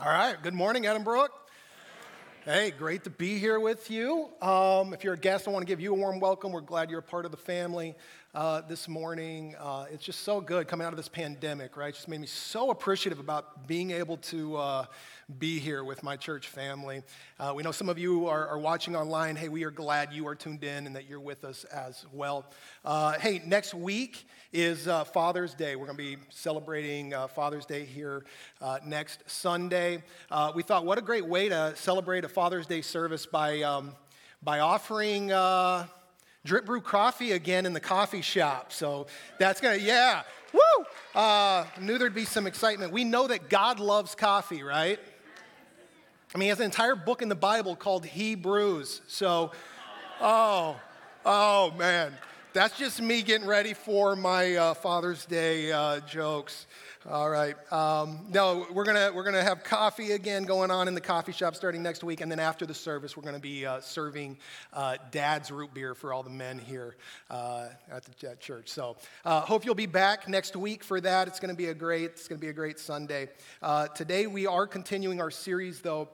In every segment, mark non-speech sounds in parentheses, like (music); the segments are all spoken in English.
All right, good morning, Edinbrook. Hey, great to be here with you. Um, if you're a guest, I want to give you a warm welcome. We're glad you're a part of the family uh, this morning. Uh, it's just so good coming out of this pandemic, right? Just made me so appreciative about being able to uh, be here with my church family. Uh, we know some of you are, are, watching online. Hey, we are glad you are tuned in and that you're with us as well. Uh, hey, next week is Father's Day. We're going to be celebrating Father's Day here next Sunday. We thought, what a great way to celebrate a Father's Day service by, um, by offering drip brew coffee again in the coffee shop. So that's to, yeah, woo! Uh, knew there'd be some excitement. We know that God loves coffee, right? I mean, he has an entire book in the Bible called Hebrews. So, oh, oh man, that's just me getting ready for my uh, Father's Day uh, jokes. All right. Um, no, we're gonna we're gonna have coffee again going on in the coffee shop starting next week, and then after the service, we're gonna be uh, serving uh, Dad's root beer for all the men here uh, at the at church. So, uh, hope you'll be back next week for that. It's gonna be a great it's gonna be a great Sunday. Uh, today we are continuing our series, though,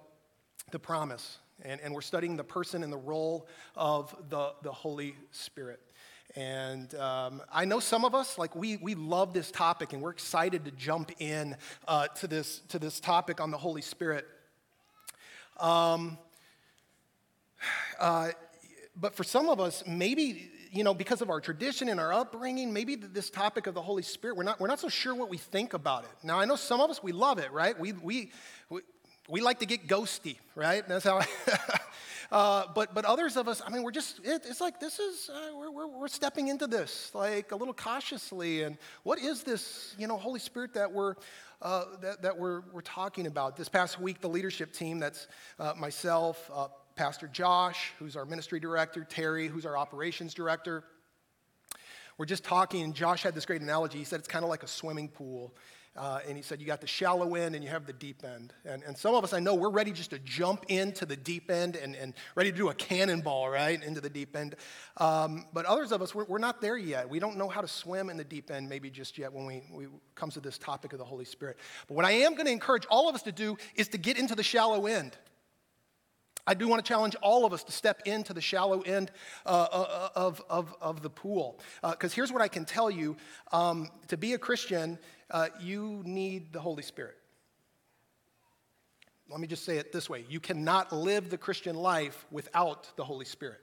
the promise, and, and we're studying the person and the role of the the Holy Spirit. And um, I know some of us, like we, we love this topic and we're excited to jump in uh, to, this, to this topic on the Holy Spirit. Um, uh, but for some of us, maybe, you know, because of our tradition and our upbringing, maybe this topic of the Holy Spirit, we're not, we're not so sure what we think about it. Now, I know some of us, we love it, right? We, we, we, we like to get ghosty, right? That's how (laughs) Uh, but, but others of us, I mean, we're just, it, it's like this is, uh, we're, we're, we're stepping into this like a little cautiously. And what is this, you know, Holy Spirit that we're, uh, that, that we're, we're talking about? This past week, the leadership team, that's uh, myself, uh, Pastor Josh, who's our ministry director, Terry, who's our operations director, we're just talking, and Josh had this great analogy. He said it's kind of like a swimming pool. Uh, and he said, You got the shallow end and you have the deep end. And, and some of us, I know, we're ready just to jump into the deep end and, and ready to do a cannonball, right, into the deep end. Um, but others of us, we're, we're not there yet. We don't know how to swim in the deep end, maybe just yet, when we, we comes to this topic of the Holy Spirit. But what I am going to encourage all of us to do is to get into the shallow end. I do want to challenge all of us to step into the shallow end uh, uh of, of, of the pool. Because uh, here's what I can tell you um, to be a Christian, uh, you need the Holy Spirit. Let me just say it this way you cannot live the Christian life without the Holy Spirit.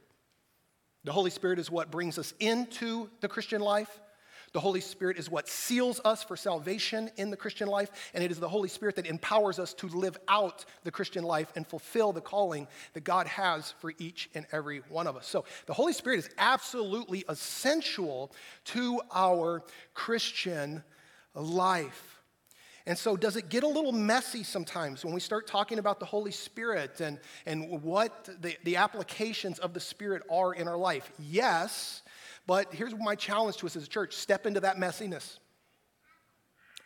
The Holy Spirit is what brings us into the Christian life. The Holy Spirit is what seals us for salvation in the Christian life, and it is the Holy Spirit that empowers us to live out the Christian life and fulfill the calling that God has for each and every one of us. So, the Holy Spirit is absolutely essential to our Christian life. And so, does it get a little messy sometimes when we start talking about the Holy Spirit and, and what the, the applications of the Spirit are in our life? Yes, but here's my challenge to us as a church step into that messiness.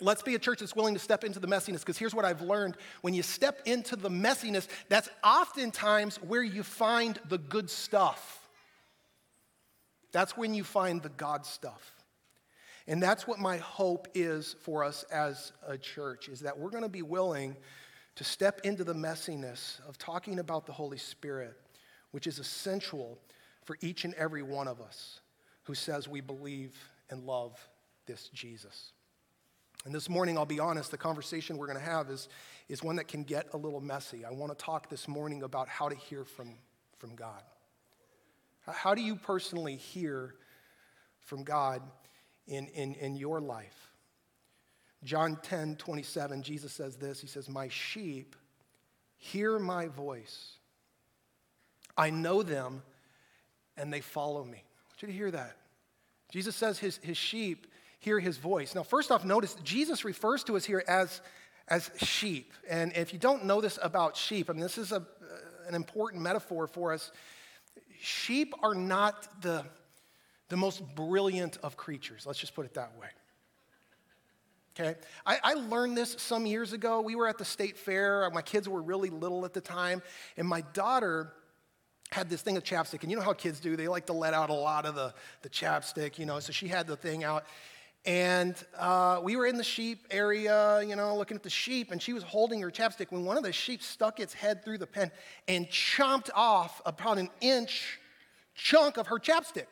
Let's be a church that's willing to step into the messiness because here's what I've learned. When you step into the messiness, that's oftentimes where you find the good stuff. That's when you find the God stuff. And that's what my hope is for us as a church is that we're going to be willing to step into the messiness of talking about the Holy Spirit, which is essential for each and every one of us who says we believe and love this Jesus. And this morning, I'll be honest, the conversation we're going to have is, is one that can get a little messy. I want to talk this morning about how to hear from, from God. How do you personally hear from God? In, in, in your life. John 10 27, Jesus says this He says, My sheep hear my voice. I know them and they follow me. I want you to hear that. Jesus says his, his sheep hear his voice. Now, first off, notice Jesus refers to us here as, as sheep. And if you don't know this about sheep, I mean, this is a, an important metaphor for us. Sheep are not the the most brilliant of creatures. Let's just put it that way. Okay? I, I, learned this some years ago. We were at the state fair. My kids were really little at the time. And my daughter had this thing of chapstick. And you know how kids do, they like to let out a lot of the, the chapstick, you know. So she had the thing out. And uh, we were in the sheep area, you know, looking at the sheep, and she was holding her chapstick when one of the sheep stuck its head through the pen and chomped off about an inch chunk of her chapstick.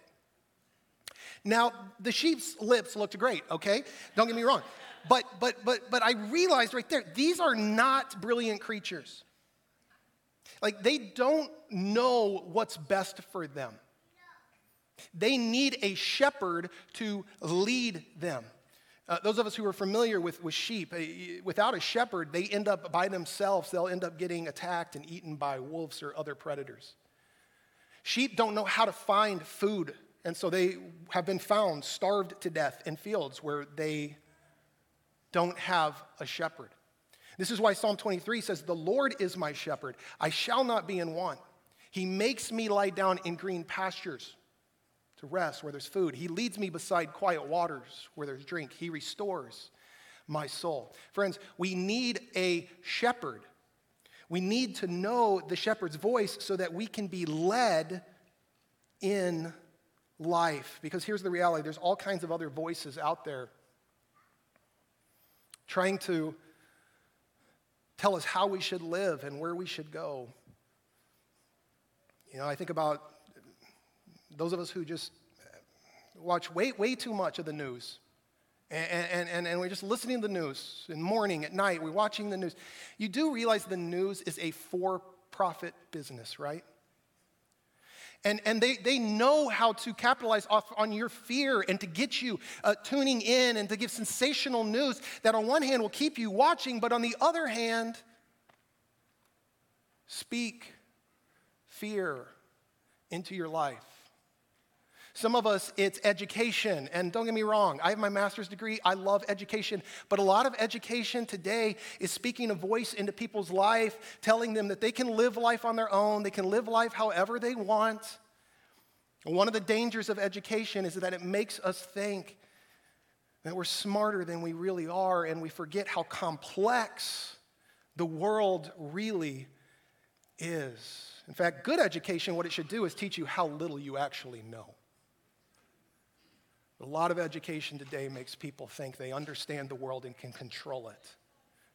Now, the sheep's lips looked great, okay? Don't get me wrong. But, but, but, but I realized right there, these are not brilliant creatures. Like, they don't know what's best for them. They need a shepherd to lead them. Uh, those of us who are familiar with, with sheep, uh, without a shepherd, they end up by themselves, they'll end up getting attacked and eaten by wolves or other predators. Sheep don't know how to find food, and so they have been found starved to death in fields where they don't have a shepherd. This is why Psalm 23 says, The Lord is my shepherd, I shall not be in want. He makes me lie down in green pastures to rest where there's food. He leads me beside quiet waters where there's drink. He restores my soul. Friends, we need a shepherd. We need to know the shepherd's voice so that we can be led in life. Because here's the reality there's all kinds of other voices out there trying to tell us how we should live and where we should go. You know, I think about those of us who just watch way, way too much of the news. And, and, and, and we're just listening to the news in morning, at night, we're watching the news. You do realize the news is a for profit business, right? And, and they, they know how to capitalize off on your fear and to get you uh, tuning in and to give sensational news that, on one hand, will keep you watching, but on the other hand, speak fear into your life. Some of us, it's education. And don't get me wrong, I have my master's degree. I love education. But a lot of education today is speaking a voice into people's life, telling them that they can live life on their own, they can live life however they want. one of the dangers of education is that it makes us think that we're smarter than we really are, and we forget how complex the world really is. In fact, good education, what it should do is teach you how little you actually know. A lot of education today makes people think they understand the world and can control it.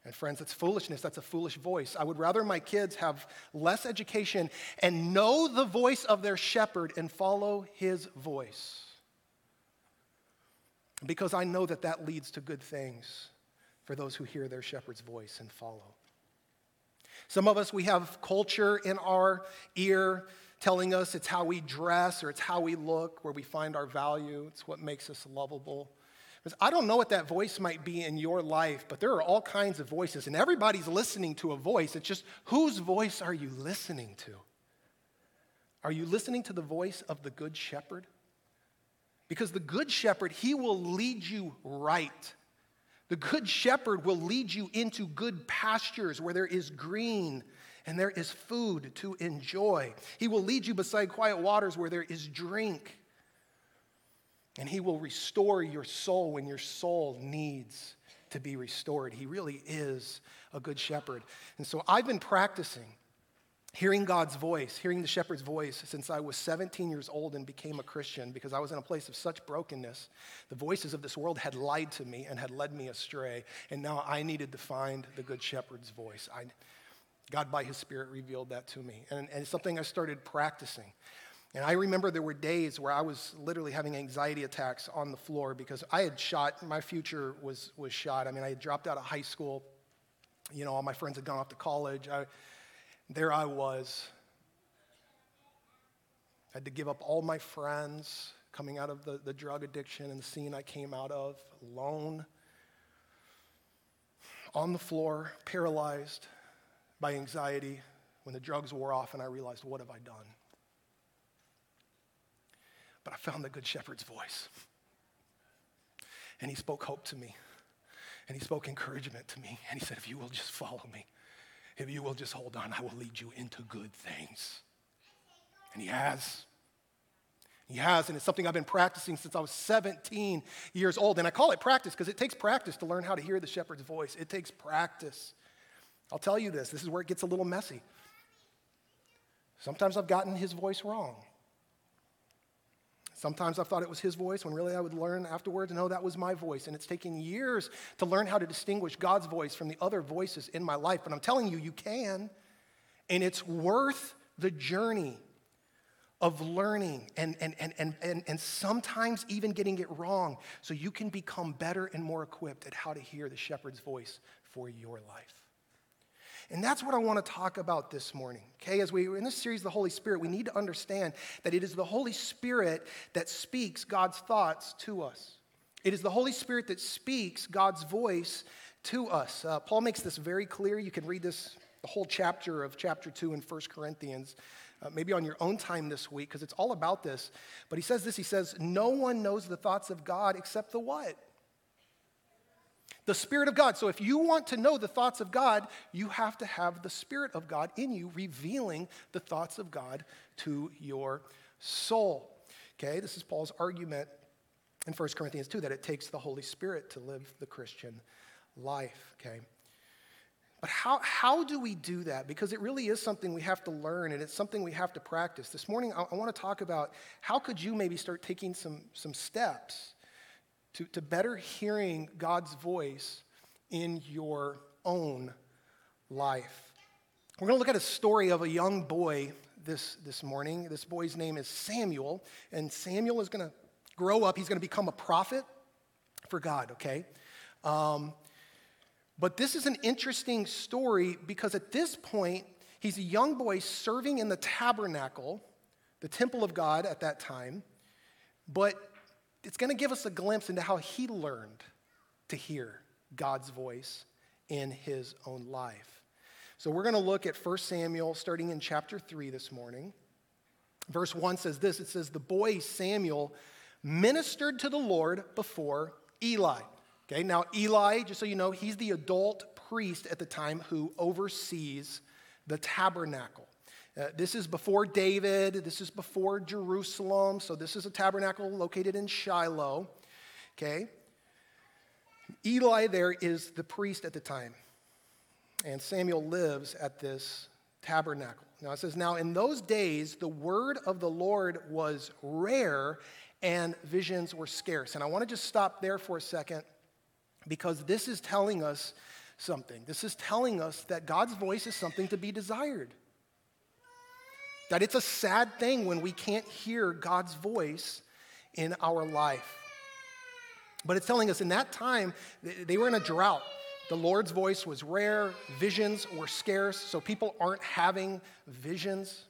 And friends, that's foolishness. That's a foolish voice. I would rather my kids have less education and know the voice of their shepherd and follow his voice. Because I know that that leads to good things for those who hear their shepherd's voice and follow. Some of us, we have culture in our ear telling us it's how we dress or it's how we look where we find our value. It's what makes us lovable. Because I don't know what that voice might be in your life, but there are all kinds of voices, and everybody's listening to a voice. It's just whose voice are you listening to? Are you listening to the voice of the Good Shepherd? Because the Good Shepherd, he will lead you right. The Good Shepherd will lead you into good pastures where there is green and there is food to enjoy. He will lead you beside quiet waters where there is drink. And He will restore your soul when your soul needs to be restored. He really is a good shepherd. And so I've been practicing hearing God's voice, hearing the shepherd's voice since I was 17 years old and became a Christian because I was in a place of such brokenness. The voices of this world had lied to me and had led me astray. And now I needed to find the good shepherd's voice. I, God, by His Spirit, revealed that to me. And, and it's something I started practicing. And I remember there were days where I was literally having anxiety attacks on the floor because I had shot, my future was, was shot. I mean, I had dropped out of high school. You know, all my friends had gone off to college. I, there I was. I had to give up all my friends coming out of the, the drug addiction and the scene I came out of, alone, on the floor, paralyzed by anxiety when the drugs wore off and I realized, what have I done? But I found the Good Shepherd's voice. And he spoke hope to me. And he spoke encouragement to me. And he said, if you will just follow me, if you will just hold on, I will lead you into good things. And he has. He has, and it's something I've been practicing since I was 17 years old. And I call it practice because it takes practice to learn how to hear the shepherd's voice. It takes practice. I'll tell you this this is where it gets a little messy. Sometimes I've gotten his voice wrong. Sometimes I thought it was his voice when really I would learn afterwards, no, oh, that was my voice. And it's taken years to learn how to distinguish God's voice from the other voices in my life. But I'm telling you, you can. And it's worth the journey of learning and, and, and, and, and, and sometimes even getting it wrong so you can become better and more equipped at how to hear the shepherd's voice for your life. And that's what I want to talk about this morning. Okay, as we in this series, the Holy Spirit, we need to understand that it is the Holy Spirit that speaks God's thoughts to us. It is the Holy Spirit that speaks God's voice to us. Uh, Paul makes this very clear. You can read this, the whole chapter of chapter 2 in 1 Corinthians, uh, maybe on your own time this week, because it's all about this. But he says this he says, No one knows the thoughts of God except the what? The Spirit of God. So if you want to know the thoughts of God, you have to have the Spirit of God in you, revealing the thoughts of God to your soul. Okay, this is Paul's argument in 1 Corinthians 2 that it takes the Holy Spirit to live the Christian life. Okay. But how, how do we do that? Because it really is something we have to learn and it's something we have to practice. This morning, I, I want to talk about how could you maybe start taking some, some steps to, to better hearing God's voice in your own life. We're going to look at a story of a young boy this, this morning. This boy's name is Samuel, and Samuel is going to grow up. He's going to become a prophet for God, okay? Um, but this is an interesting story because at this point, he's a young boy serving in the tabernacle, the temple of God at that time. But it's going to give us a glimpse into how he learned to hear God's voice in his own life. So we're going to look at 1 Samuel starting in chapter 3 this morning. Verse 1 says this it says, The boy Samuel ministered to the Lord before Eli. Okay, now Eli, just so you know, he's the adult priest at the time who oversees the tabernacle. Uh, this is before David. This is before Jerusalem. So this is a tabernacle located in Shiloh. Okay? Eli there is the priest at the time. And Samuel lives at this tabernacle. Now it says, Now in those days, the word of the Lord was rare and visions were scarce. And I want to just stop there for a second because this is telling us something. This is telling us that God's voice is something to be desired. That it's a sad thing when we can't hear God's voice in our life. But it's telling us in that time, they were in a drought. The Lord's voice was rare, visions were scarce, so people aren't having visions.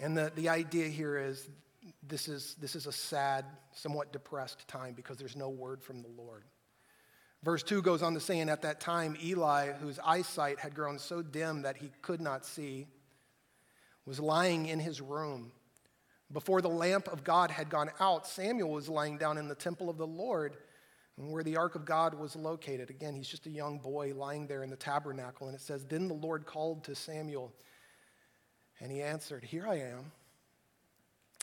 And the, the idea here is this, is this is a sad, somewhat depressed time because there's no word from the Lord. Verse 2 goes on to say, and at that time, Eli, whose eyesight had grown so dim that he could not see, was lying in his room. Before the lamp of God had gone out, Samuel was lying down in the temple of the Lord where the ark of God was located. Again, he's just a young boy lying there in the tabernacle. And it says, Then the Lord called to Samuel, and he answered, Here I am.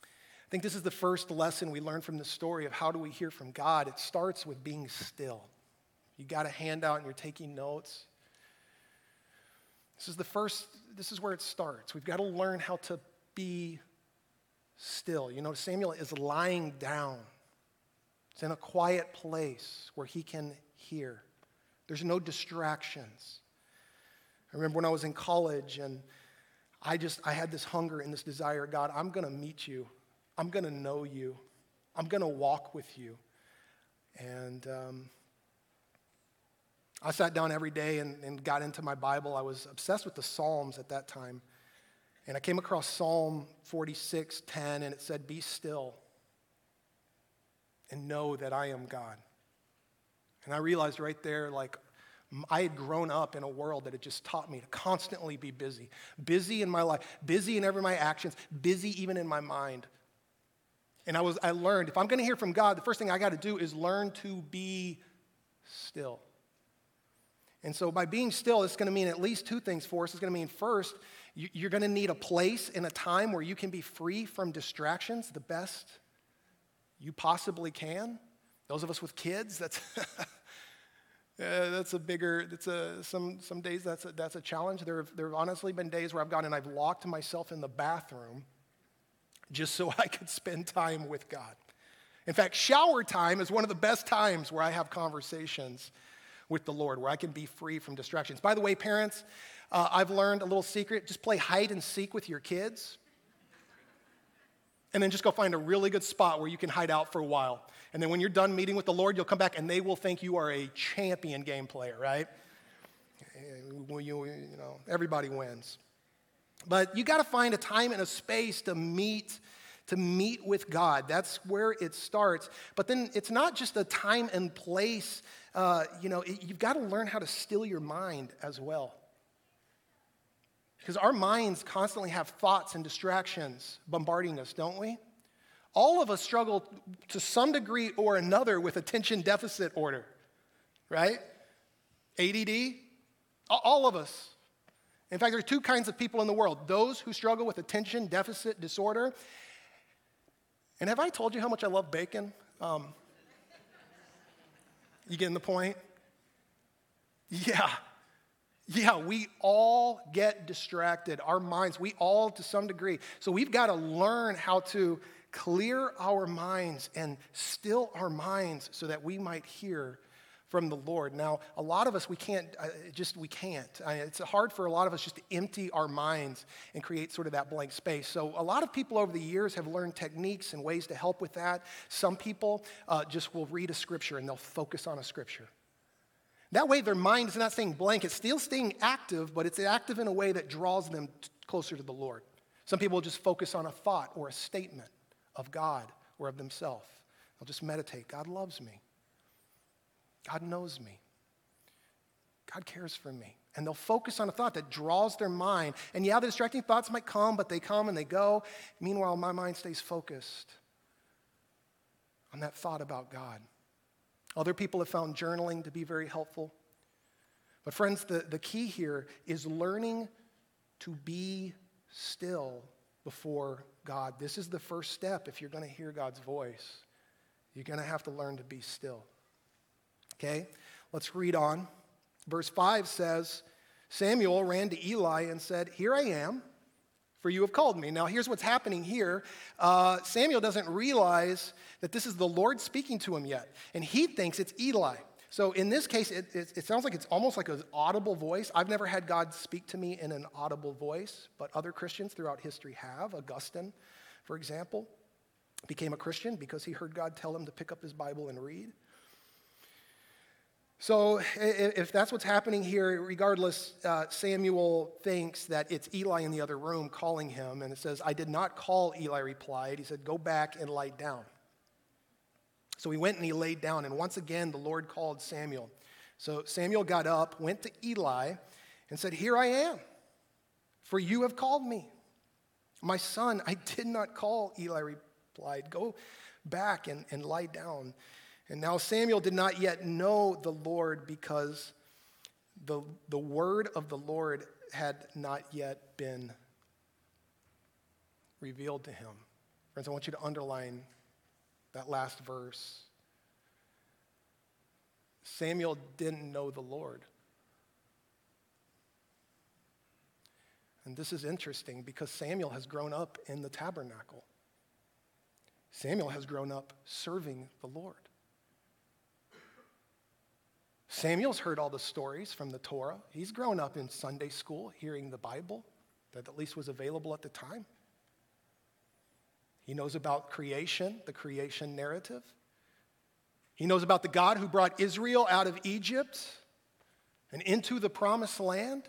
I think this is the first lesson we learn from the story of how do we hear from God. It starts with being still. You got a handout and you're taking notes. This is the first, this is where it starts. We've got to learn how to be still. You know, Samuel is lying down, it's in a quiet place where he can hear. There's no distractions. I remember when I was in college and I just I had this hunger and this desire, God, I'm going to meet you. I'm going to know you. I'm going to walk with you. And um, I sat down every day and, and got into my Bible. I was obsessed with the Psalms at that time. And I came across Psalm 46 10, and it said, Be still and know that I am God. And I realized right there, like, I had grown up in a world that had just taught me to constantly be busy. Busy in my life, busy in every my actions, busy even in my mind. And I was I learned if I'm going to hear from God, the first thing I got to do is learn to be still. And so, by being still, it's going to mean at least two things for us. It's going to mean, first, you're going to need a place and a time where you can be free from distractions the best you possibly can. Those of us with kids, that's. (laughs) That's a bigger, that's a, some, some days that's a, that's a challenge. There have, there have honestly been days where I've gone and I've locked myself in the bathroom just so (laughs) I could spend time with God. In fact, shower time is one of the best times where I have conversations with the Lord, where I can be free from distractions. By the way, parents, uh, I've learned a little secret just play hide and seek with your kids. And then just go find a really good spot where you can hide out for a while. And then when you're done meeting with the Lord, you'll come back and they will think you are a champion game player, right? You, you know, everybody wins. But you got to find a time and a space to meet to meet with God. That's where it starts. But then it's not just a time and place. Uh, you know, it, you've got to learn how to still your mind as well. Because our minds constantly have thoughts and distractions bombarding us, don't we? All of us struggle to some degree or another with attention deficit order, right? ADD, all of us. In fact, there are two kinds of people in the world those who struggle with attention deficit disorder. And have I told you how much I love bacon? Um, you getting the point? Yeah. Yeah, we all get distracted. Our minds, we all to some degree. So we've got to learn how to clear our minds and still our minds so that we might hear from the Lord. Now, a lot of us, we can't, uh, just, we can't. I it's hard for a lot of us just to empty our minds and create sort of that blank space. So, a lot of people over the years have learned techniques and ways to help with that. Some people uh, just will read a scripture and they'll focus on a scripture. That way, their mind is not staying blank, it's still staying active, but it's active in a way that draws them t- closer to the Lord. Some people just focus on a thought or a statement of God or of themselves. They'll just meditate God loves me. God knows me. God cares for me. And they'll focus on a thought that draws their mind. And yeah, the distracting thoughts might come, but they come and they go. Meanwhile, my mind stays focused on that thought about God. Other people have found journaling to be very helpful. But, friends, the, the key here is learning to be still before God. This is the first step if you're going to hear God's voice. You're going to have to learn to be still. Okay, let's read on. Verse 5 says Samuel ran to Eli and said, Here I am, for you have called me. Now, here's what's happening here. Uh, Samuel doesn't realize that this is the Lord speaking to him yet, and he thinks it's Eli. So in this case, it, it, it, sounds like it's almost like an audible voice. I've never had God speak to me in an audible voice, but other Christians throughout history have. Augustine, for example, became a Christian because he heard God tell him to pick up his Bible and read. So, if that's what's happening here, regardless, uh, Samuel thinks that it's Eli in the other room calling him, and it says, I did not call, Eli replied. He said, Go back and lie down. So he went and he laid down, and once again the Lord called Samuel. So Samuel got up, went to Eli, and said, Here I am, for you have called me. My son, I did not call, Eli replied. Go back and, and lie down. And now Samuel did not yet know the Lord because the, the word of the Lord had not yet been revealed to him. Friends, I want you to underline that last verse. Samuel didn't know the Lord. And this is interesting because Samuel has grown up in the tabernacle. Samuel has grown up serving the Lord. Samuel's heard all the stories from the Torah. He's grown up in Sunday school hearing the Bible that at least was available at the time. He knows about creation, the creation narrative. He knows about the God who brought Israel out of Egypt and into the promised land.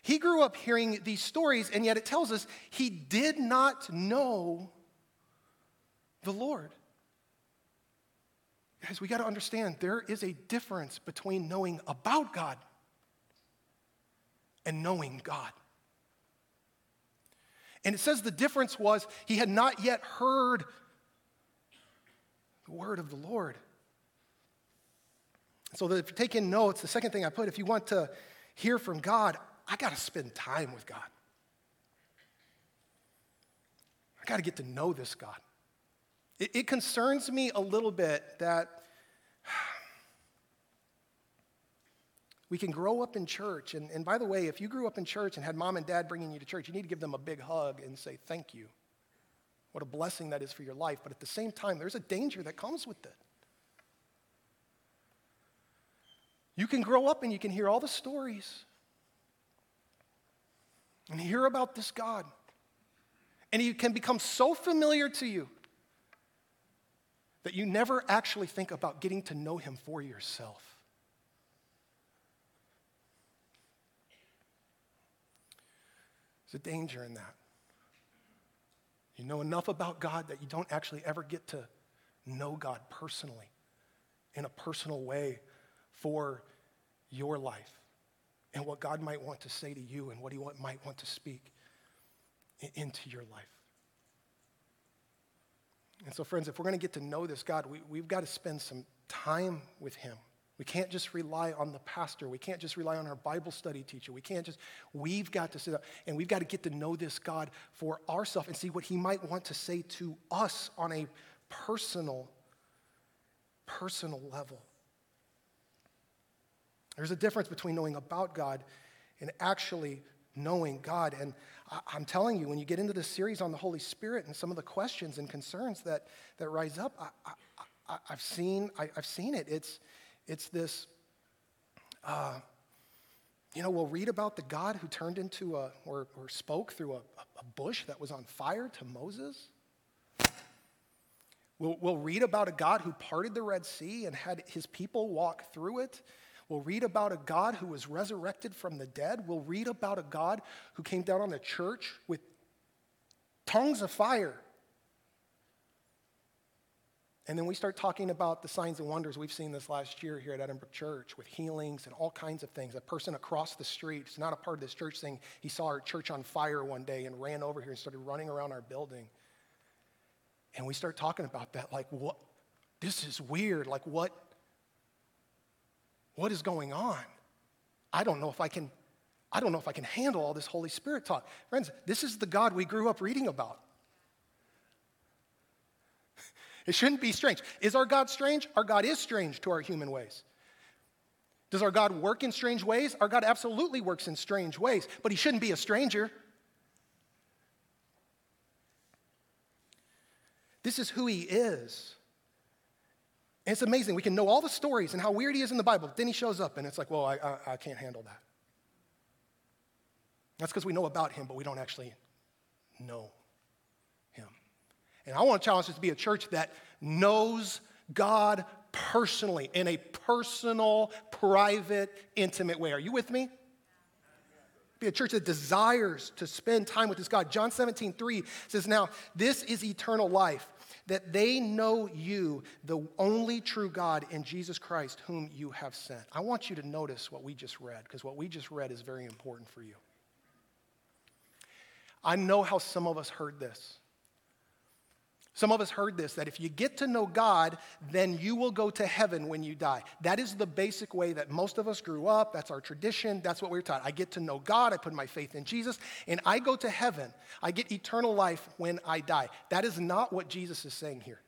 He grew up hearing these stories, and yet it tells us he did not know the Lord. Guys, we got to understand there is a difference between knowing about God and knowing God. And it says the difference was he had not yet heard the word of the Lord. So, that if you're taking notes, the second thing I put, if you want to hear from God, I got to spend time with God. I got to get to know this God. It, it concerns me a little bit that We can grow up in church. And, and by the way, if you grew up in church and had mom and dad bringing you to church, you need to give them a big hug and say, Thank you. What a blessing that is for your life. But at the same time, there's a danger that comes with it. You can grow up and you can hear all the stories and hear about this God. And he can become so familiar to you that you never actually think about getting to know him for yourself. There's a danger in that. You know enough about God that you don't actually ever get to know God personally, in a personal way for your life, and what God might want to say to you, and what He might want to speak into your life. And so, friends, if we're going to get to know this God, we, we've got to spend some time with Him. We can't just rely on the pastor. We can't just rely on our Bible study teacher. We can't just, we've got to sit up and we've got to get to know this God for ourselves and see what He might want to say to us on a personal, personal level. There's a difference between knowing about God and actually knowing God. And I, am telling you, when you get into this series on the Holy Spirit and some of the questions and concerns that, that rise up, I, have seen, I, have seen it. It's, it's this, uh, you know, we'll read about the God who turned into a, or, or spoke through a, a bush that was on fire to Moses. We'll, we'll read about a God who parted the Red Sea and had his people walk through it. We'll read about a God who was resurrected from the dead. We'll read about a God who came down on the church with tongues of fire. And then we start talking about the signs and wonders. We've seen this last year here at Edinbrook Church with healings and all kinds of things. A person across the street, who's not a part of this church, saying he saw our church on fire one day and ran over here and started running around our building. And we start talking about that like, what? This is weird. Like, what? What is going on? I don't know if I can I don't know if I can handle all this Holy Spirit talk. Friends, this is the God we grew up reading about. (laughs) It shouldn't be strange. Is our God strange? Our God is strange to our human ways. Does our God work in strange ways? Our God absolutely works in strange ways, but he shouldn't be a stranger. This is who he is. And it's amazing. We can know all the stories and how weird he is in the Bible. Then he shows up and it's like, well, I, I, I can't handle that. That's because we know about him, but we don't actually know him. And I want to challenge us to be a church that knows God personally, in a personal, private, intimate way. Are you with me? Be a church that desires to spend time with this God. John 17, 3 says, Now, this is eternal life that they know you, the only true God, in Jesus Christ, whom you have sent. I want you to notice what we just read, because what we just read is very important for you. I know how some of us heard this. Some of us heard this that if you get to know God, then you will go to heaven when you die. That is the basic way that most of us grew up. That's our tradition. That's what we are taught. I get to know God, I put my faith in Jesus, and I go to heaven. I get eternal life when I die. That is not what Jesus is saying here.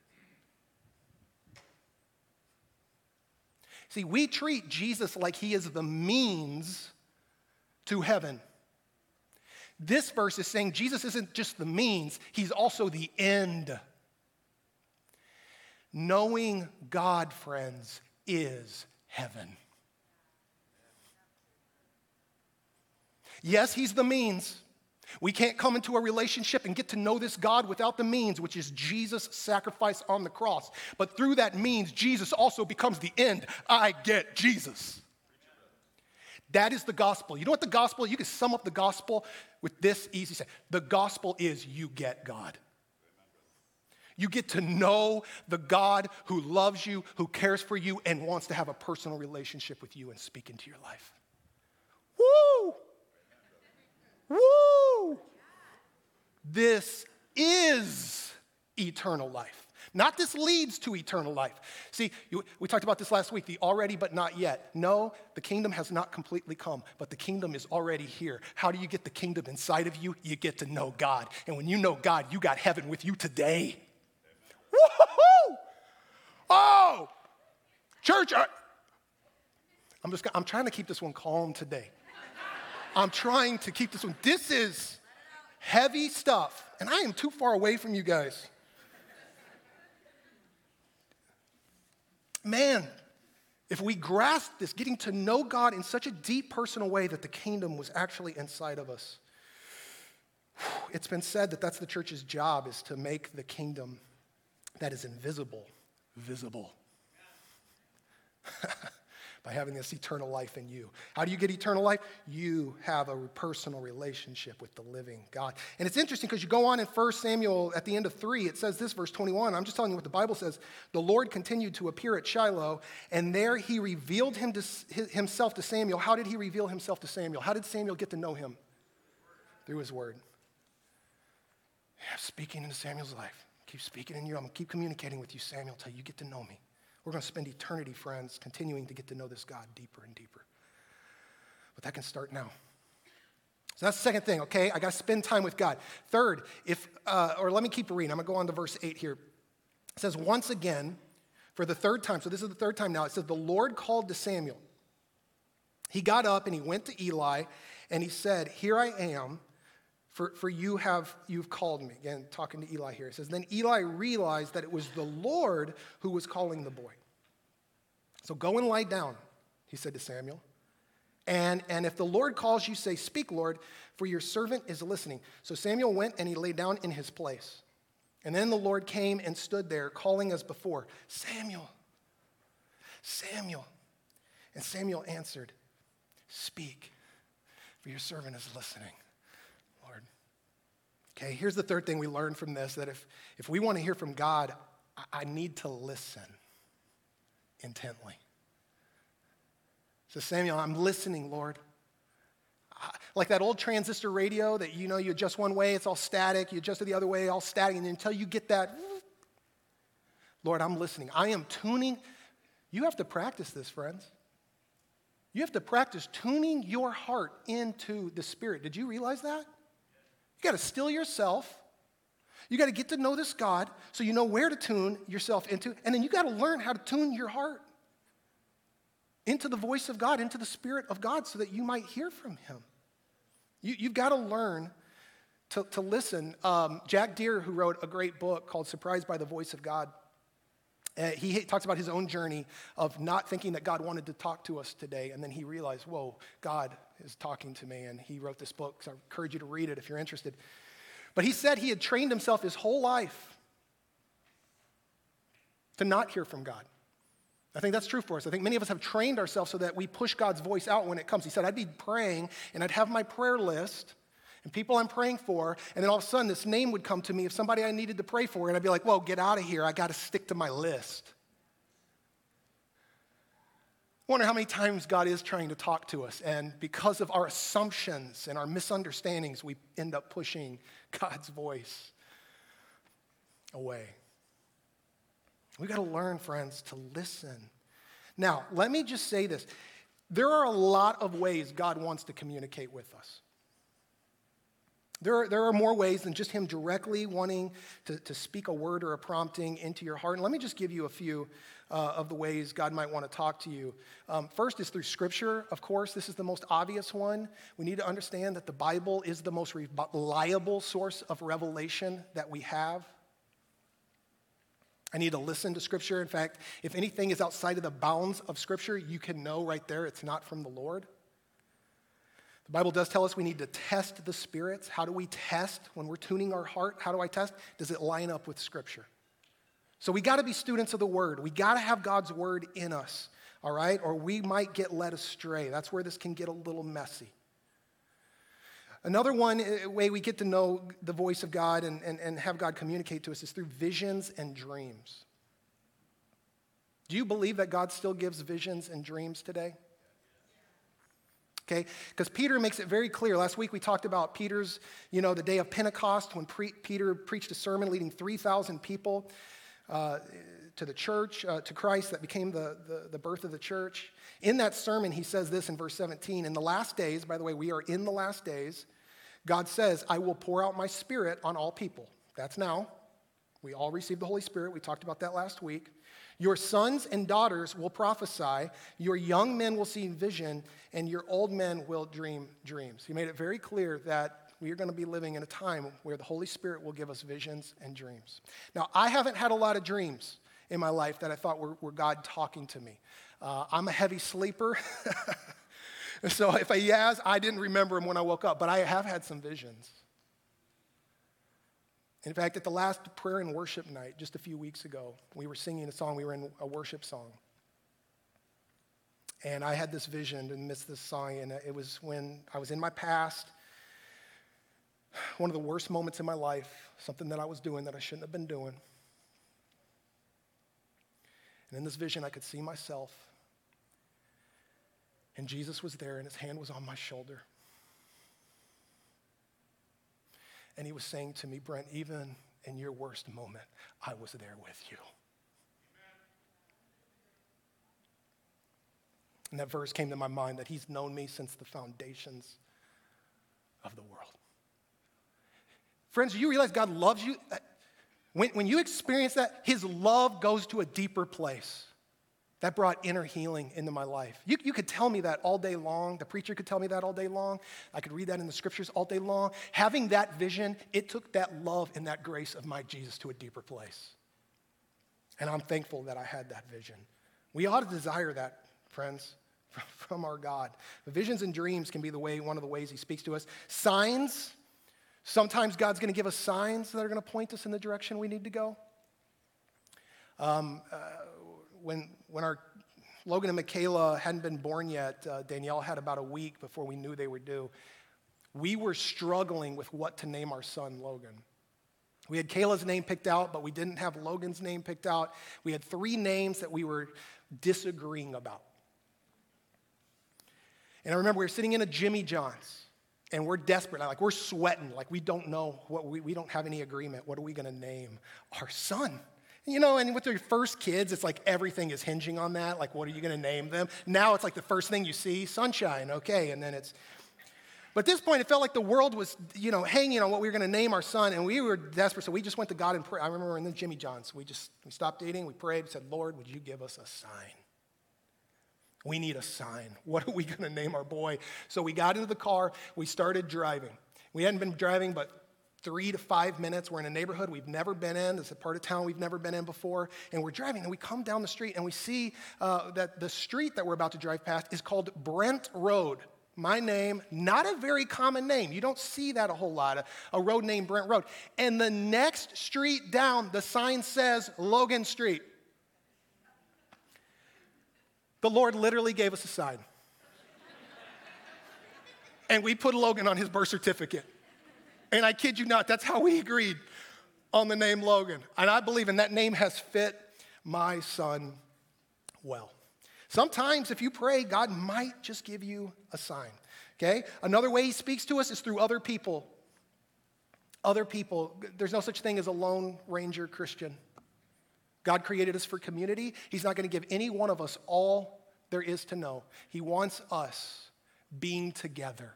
See, we treat Jesus like he is the means to heaven. This verse is saying Jesus isn't just the means, he's also the end. Knowing God, friends, is heaven. Yes, He's the means. We can't come into a relationship and get to know this God without the means, which is Jesus' sacrifice on the cross. But through that means, Jesus also becomes the end. I get Jesus. That is the gospel. You know what the gospel, you can sum up the gospel with this easy say. The gospel is you get God. You get to know the God who loves you, who cares for you, and wants to have a personal relationship with you and speak into your life. Woo! Woo! This is eternal life. Not this leads to eternal life. See, you, we talked about this last week the already but not yet. No, the kingdom has not completely come, but the kingdom is already here. How do you get the kingdom inside of you? You get to know God. And when you know God, you got heaven with you today. Woohoo! Oh, church, I, I'm just, I'm trying to keep this one calm today. I'm trying to keep this one. This is heavy stuff, and I am too far away from you guys. Man, if we grasp this, getting to know God in such a deep personal way that the kingdom was actually inside of us, it's been said that that's the church's job is to make the kingdom that is invisible visible. (laughs) by having this eternal life in you. How do you get eternal life? You have a personal relationship with the living God. And it's interesting because you go on in 1 Samuel at the end of 3, it says this, verse 21. I'm just telling you what the Bible says. The Lord continued to appear at Shiloh, and there he revealed him to, himself to Samuel. How did he reveal himself to Samuel? How did Samuel get to know him? Through his word. Yeah, speaking into Samuel's life. Keep speaking in you. I'm going to keep communicating with you, Samuel, until you get to know me. We're going to spend eternity, friends, continuing to get to know this God deeper and deeper. But that can start now. So that's the second thing, okay? I got to spend time with God. Third, if, uh, or let me keep reading. I'm going to go on to verse 8 here. It says, Once again, for the third time, so this is the third time now, it says, The Lord called to Samuel. He got up and he went to Eli and he said, Here I am, for, for you have you've called me. Again, talking to Eli here. It says, Then Eli realized that it was the Lord who was calling the boy. So go and lie down, he said to Samuel. And, and if the Lord calls you, say, Speak, Lord, for your servant is listening. So Samuel went and he lay down in his place. And then the Lord came and stood there, calling as before, Samuel, Samuel. And Samuel answered, Speak, for your servant is listening. Okay, here's the third thing we learn from this that if, if we want to hear from God, I, I need to listen intently. So, Samuel, I'm listening, Lord. Like that old transistor radio that you know you adjust one way, it's all static, you adjust it the other way, all static, and until you get that, Lord, I'm listening. I am tuning. You have to practice this, friends. You have to practice tuning your heart into the Spirit. Did you realize that? You got to still yourself. You got to get to know this God so you know where to tune yourself into. And then you got to learn how to tune your heart into the voice of God, into the Spirit of God, so that you might hear from Him. You, have got to learn to, to listen. Um, Jack Deere, who wrote a great book called Surprised by the Voice of God, uh, he talks about his own journey of not thinking that God wanted to talk to us today, and then he realized, whoa, God is talking to me, and he wrote this book. So I encourage you to read it if you're interested. But he said he had trained himself his whole life to not hear from God. I think that's true for us. I think many of us have trained ourselves so that we push God's voice out when it comes. He said, I'd be praying, and I'd have my prayer list and people I'm praying for, and then all of a sudden this name would come to me of somebody I needed to pray for, and I'd be like, whoa, get out of here. I got to stick to my list. I wonder how many times God is trying to talk to us, and because of our assumptions and our misunderstandings, we end up pushing (laughs) God's voice away. We got to learn, friends, to listen. Now, let me just say this. There are a lot of ways God wants to communicate with us. There are, there are more ways than just him directly wanting to, to speak a word or a prompting into your heart. And let me just give you a few uh, of the ways God might want to talk to you. Um, first is through Scripture, of course. This is the most obvious one. We need to understand that the Bible is the most reliable source of revelation that we have. I need to listen to Scripture. In fact, if anything is outside of the bounds of Scripture, you can know right there it's not from the Lord. The Bible does tell us we need to test the spirits. How do we test when we're tuning our heart? How do I test? Does it line up with Scripture? So we got to be students of the Word. We got to have God's Word in us, all right? Or we might get led astray. That's where this can get a little messy. Another one uh, way we get to know the voice of God and, and, and have God communicate to us is through visions and dreams. Do you believe that God still gives visions and dreams today? Okay? Because Peter makes it very clear. Last week we talked about Peter's, you know, the day of Pentecost when pre- Peter preached a sermon leading 3,000 people uh, to the church, uh, to Christ, that became the, the, the birth of the church. In that sermon, he says this in verse 17 In the last days, by the way, we are in the last days, God says, I will pour out my spirit on all people. That's now. We all receive the Holy Spirit. We talked about that last week. Your sons and daughters will prophesy, your young men will see vision, and your old men will dream dreams. He made it very clear that we are going to be living in a time where the Holy Spirit will give us visions and dreams. Now, I haven't had a lot of dreams in my life that I thought were, were God talking to me. Uh, I'm a heavy sleeper. (laughs) so if I has, I didn't remember him when I woke up, but I have had some visions. In fact, at the last prayer and worship night, just a few weeks ago, we were singing a song, we were in a worship song. And I had this vision and missed this song, and it was when I was in my past, one of the worst moments in my life, something that I was doing that I shouldn't have been doing. And in this vision, I could see myself, and Jesus was there, and his hand was on my shoulder. And he was saying to me, Brent, even in your worst moment, I was there with you. And that verse came to my mind that he's known me since the foundations of the world. Friends, do you realize God loves you? When, when you experience that, his love goes to a deeper place. That brought inner healing into my life. You, you could tell me that all day long. The preacher could tell me that all day long. I could read that in the scriptures all day long. Having that vision, it took that love and that grace of my Jesus to a deeper place. And I'm thankful that I had that vision. We ought to desire that, friends, (laughs) from our God. Visions and dreams can be the way, one of the ways He speaks to us. Signs, sometimes God's going to give us signs that are going to point us in the direction we need to go. Um, uh, when, when our Logan and Michaela hadn't been born yet, uh, Danielle had about a week before we knew they were due. We were struggling with what to name our son Logan. We had Kayla's name picked out, but we didn't have Logan's name picked out. We had three names that we were disagreeing about. And I remember we were sitting in a Jimmy John's and we're desperate. Like we're sweating. Like we don't know what we, we don't have any agreement. What are we going to name our son? You know, and with your first kids, it's like everything is hinging on that. Like, what are you going to name them? Now it's like the first thing you see, sunshine, okay. And then it's, but at this point, it felt like the world was, you know, hanging on what we were going to name our son, and we were desperate. So we just went to God and prayed. I remember in the Jimmy John's, we just we stopped eating, we prayed, we said, Lord, would you give us a sign? We need a sign. (laughs) What are we going to name our boy? So we got into the car, we started driving. We hadn't been driving but three to five minutes. We're in a neighborhood we've never been in. Is a part of town we've never been in before. And we're driving, and we come down the street, and we see uh, that the street that we're about to drive past is called Brent Road. My name, not a very common name. You don't see that a whole lot, a, a road named Brent Road. And the next street down, the sign says Logan Street. The Lord literally gave us a sign. and we put Logan on his birth certificate. And I kid you not, that's how we agreed on the name Logan. And I believe in that name has fit my son well. Sometimes, if you pray, God might just give you a sign. Okay? Another way he speaks to us is through other people. Other people. There's no such thing as a lone ranger Christian. God created us for community. He's not going to give any one of us all there is to know. He wants us being together,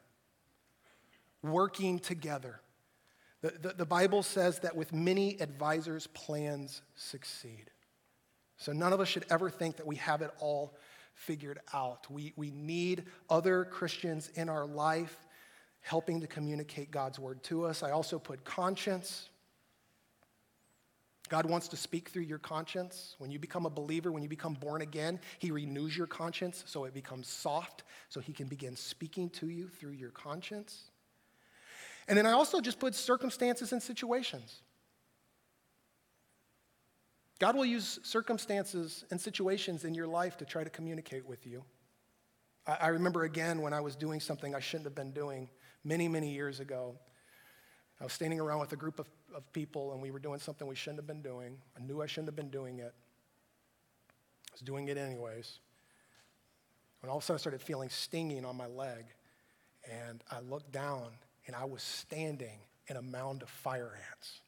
working together. The, the, the, Bible says that with many advisors, plans succeed. So none of us should ever think that we have it all figured out. We, we need other Christians in our life helping to communicate God's word to us. I also put conscience. God wants to speak through your conscience. When you become a believer, when you become born again, He renews your conscience so it becomes soft, so He can begin speaking to you through your conscience. And then I also just put circumstances and situations. God will use circumstances and situations in your life to try to communicate with you. I, I remember again when I was doing something I shouldn't have been doing many, many years ago. I was standing around with a group of, of people and we were doing something we shouldn't have been doing. I knew I shouldn't have been doing it. I was doing it anyways. When all of a sudden I started feeling stinging on my leg, and I looked down and I was standing in a mound of fire ants.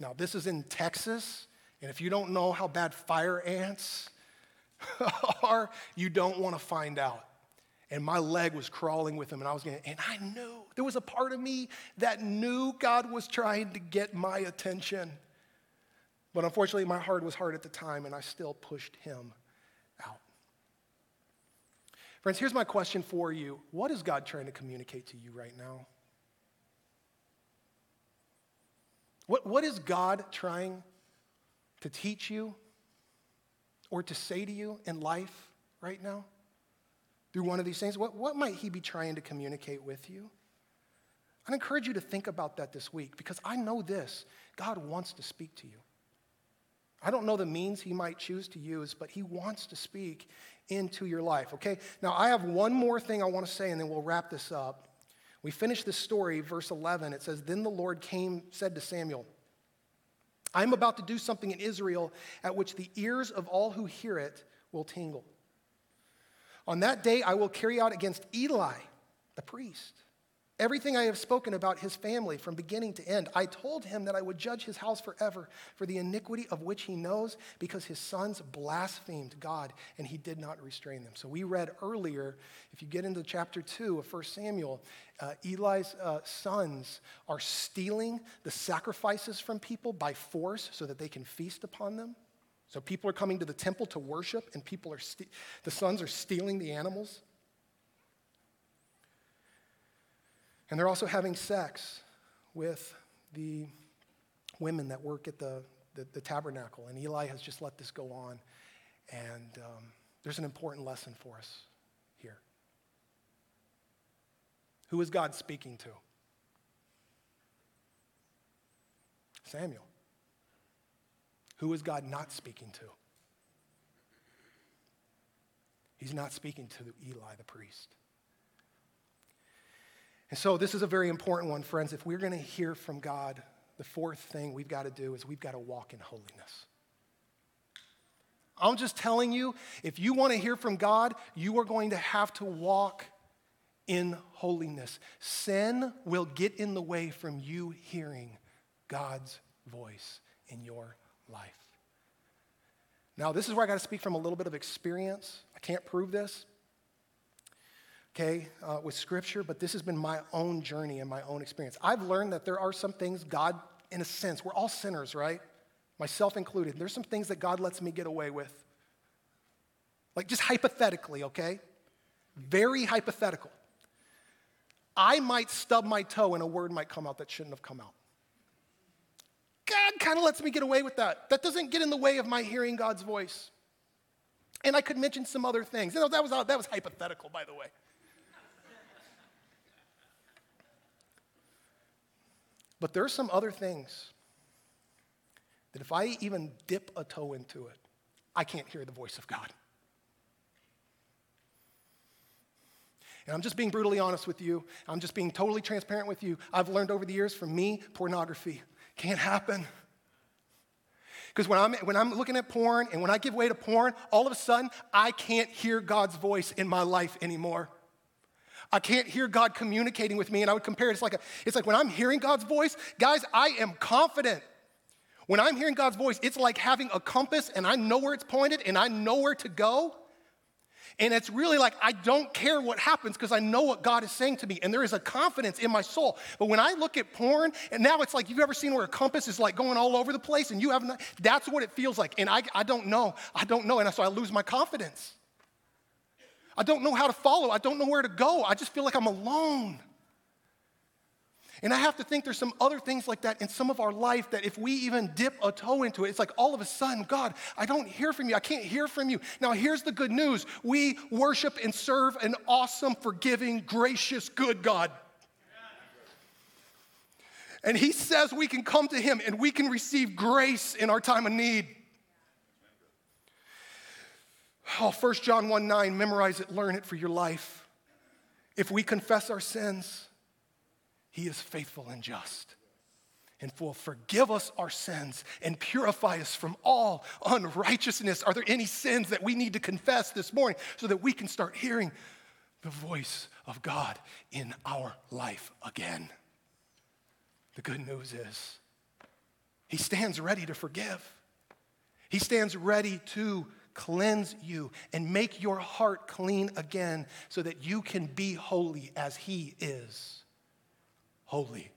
Now, this is in Texas, and if you don't know how bad fire ants (laughs) are, you don't want to find out. And my leg was crawling with them, and I was getting, and I knew there was a part of me that knew God was trying to get my attention. But unfortunately, my heart was hard at the time, and I still pushed him. Friends, here's my question for you What is God trying to communicate to you right now? What, what is God trying to teach you or to say to you in life right now through one of these things? What, what might He be trying to communicate with you? I'd encourage you to think about that this week because I know this God wants to speak to you. I don't know the means He might choose to use, but He wants to speak into your life, okay? Now, I have one more thing I want to say, and then we'll wrap this up. We finish this story, verse 11. It says, Then the Lord came, said to Samuel, I'm about to do something in Israel at which the ears of all who hear it will tingle. On that day, I will carry out against Eli, the priest Everything I have spoken about his family from beginning to end, I told him that I would judge his house forever for the iniquity of which he knows, because his sons blasphemed God and he did not restrain them. So we read earlier, if you get into chapter 2 of 1 Samuel, uh, Eli's uh, sons are stealing the sacrifices from people by force so that they can feast upon them. So people are coming to the temple to worship, and people are st- the sons are stealing the animals. And they're also having sex with the women that work at the, the, the tabernacle. And Eli has just let this go on. And um, there's an important lesson for us here. Who is God speaking to? Samuel. Who is God not speaking to? He's not speaking to Eli the priest. And so, this is a very important one, friends. If we're going to hear from God, the fourth thing we've got to do is we've got to walk in holiness. I'm just telling you, if you want to hear from God, you are going to have to walk in holiness. Sin will get in the way from you hearing God's voice in your life. Now, this is where I got to speak from a little bit of experience. I can't prove this, okay, uh, with Scripture, but this has been my own journey and my own experience. I've learned that there are some things God, in a sense, we're all sinners, right? Myself included. There's some things that God lets me get away with. Like just hypothetically, okay? Very hypothetical. I might stub my toe and a word might come out that shouldn't have come out. God kind of lets me get away with that. That doesn't get in the way of my hearing God's voice. And I could mention some other things. You know, that was, that was hypothetical, by the way. But there are some other things that if I even dip a toe into it, I can't hear the voice of God. And I'm just being brutally honest with you. I'm just being totally transparent with you. I've learned over the years from me, pornography can't happen. Because when I'm, when I'm looking at porn and when I give way to porn, all of a sudden, I can't hear God's voice in my life anymore. I can't hear God communicating with me. And I would compare it, it's like, a, it's like when I'm hearing God's voice, guys, I am confident. When I'm hearing God's voice, it's like having a compass and I know where it's pointed and I know where to go. And it's really like I don't care what happens because I know what God is saying to me. And there is a confidence in my soul. But when I look at porn, and now it's like you've ever seen where a compass is like going all over the place and you haven't, that's what it feels like. And I, I don't know. I don't know. And so I lose my confidence. I don't know how to follow. I don't know where to go. I just feel like I'm alone. And I have to think there's some other things like that in some of our life that if we even dip a toe into it, it's like all of a sudden, God, I don't hear from you. I can't hear from you. Now, here's the good news we worship and serve an awesome, forgiving, gracious, good God. And He says we can come to Him and we can receive grace in our time of need. Oh, 1 John 1 9, memorize it, learn it for your life. If we confess our sins, he is faithful and just and will forgive us our sins and purify us from all unrighteousness. Are there any sins that we need to confess this morning so that we can start hearing the voice of God in our life again? The good news is, He stands ready to forgive, He stands ready to cleanse you and make your heart clean again so that you can be holy as He is holy.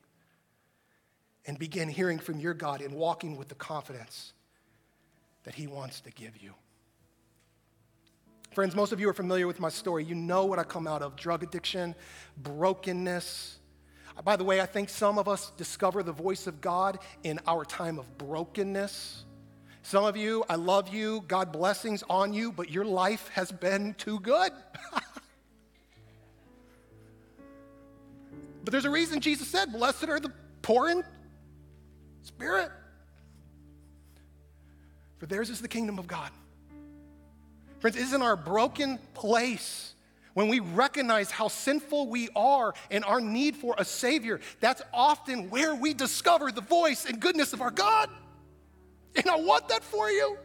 And begin hearing from your God and walking with the confidence that He wants to give you. Friends, most of you are familiar with my story. You know what I come out of drug addiction, brokenness. By the way, I think some of us discover the voice of God in our time of brokenness. Some of you, I love you, God blessings on you, but your life has been too good. (laughs) but there's a reason Jesus said, Blessed are the poor in spirit, for theirs is the kingdom of God. Friends, isn't our broken place when we recognize how sinful we are and our need for a Savior, that's often where we discover the voice and goodness of our God. And I want that for you.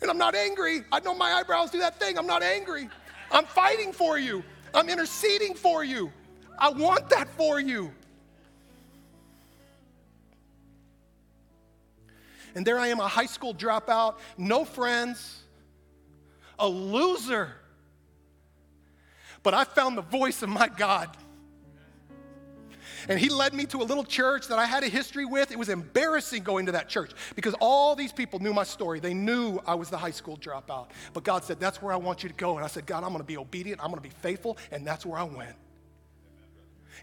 And I'm not angry. I know my eyebrows do that thing. I'm not angry. I'm fighting for you, I'm interceding for you. I want that for you. And there I am, a high school dropout, no friends a loser. But I found the voice of my God. And he led me to a little church that I had a history with. It was embarrassing going to that church because all these people knew my story. They knew I was the high school dropout. But God said, That's where I want you to go. And I said, God, I'm going to be obedient. I'm going to be faithful. And that's where I went.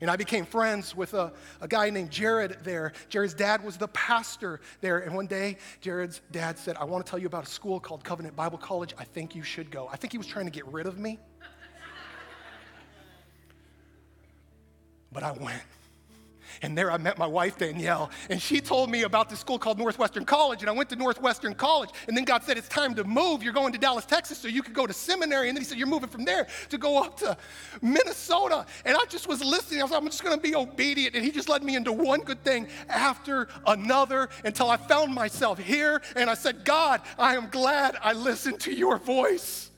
And I became friends with a, a guy named Jared there. Jared's dad was the pastor there. And one day, Jared's dad said, I want to tell you about a school called Covenant Bible College. I think you should go. I think he was trying to get rid of me. (laughs) but I went. And there I met my wife, Danielle, and she told me about this school called Northwestern College. And I went to Northwestern College, and then God said, It's time to move. You're going to Dallas, Texas, so you could go to seminary. And then He said, You're moving from there to go up to Minnesota. And I just was listening. I was like, I'm just going to be obedient. And He just led me into one good thing after another until I found myself here. And I said, God, I am glad I listened to your voice.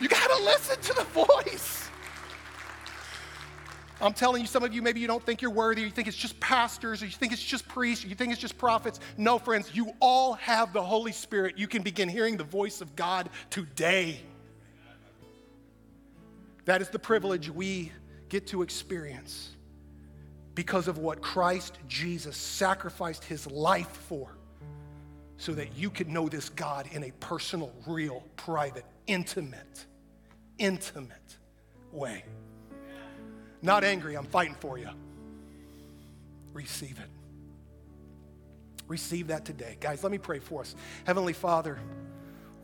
You got to listen to the voice. I'm telling you, some of you, maybe you don't think you're worthy, you think it's just pastors, or you think it's just priests, or you think it's just prophets. No, friends, you all have the Holy Spirit. You can begin hearing the voice of God today. That is the privilege we get to experience because of what Christ Jesus sacrificed his life for, so that you could know this God in a personal, real, private, intimate, intimate way. Not angry, I'm fighting for you. Receive it. Receive that today. Guys, let me pray for us. Heavenly Father,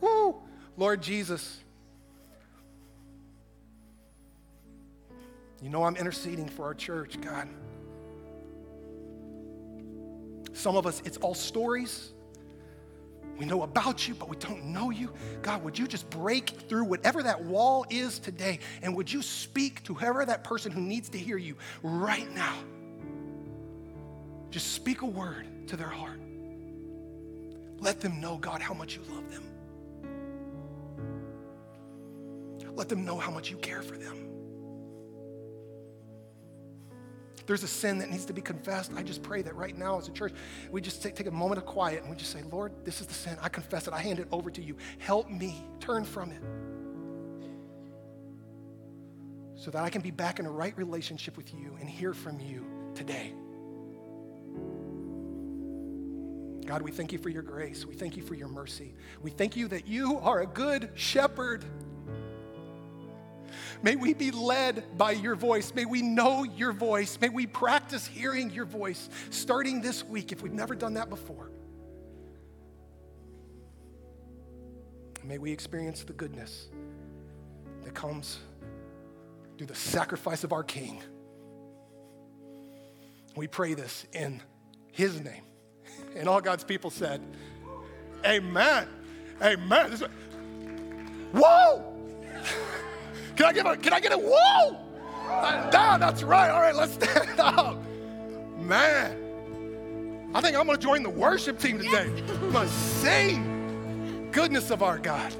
woo, Lord Jesus, you know I'm interceding for our church, God. Some of us, it's all stories. We know about you, but we don't know you. God, would you just break through whatever that wall is today? And would you speak to whoever that person who needs to hear you right now? Just speak a word to their heart. Let them know, God, how much you love them. Let them know how much you care for them. There's a sin that needs to be confessed, I just pray that right now as a church, we just take, take a moment of quiet and we just say, Lord, this is the sin. I confess it. I hand it over to you. Help me turn from it so that I can be back in a right relationship with you and hear from you today. God, we thank you for your grace. We thank you for your mercy. We thank you that you are a good shepherd. May we be led by your voice. May we know your voice. May we practice hearing your voice starting this week if we've never done that before. May we experience the goodness that comes through the sacrifice of our King. We pray this in His name. And all God's people said, Amen. Amen. Whoa! Can I get a, can I get a whoa? Uh, that's right. All right, let's (laughs) stand up. Man, I think I'm going to join the worship team today. I'm going to sing goodness of our God.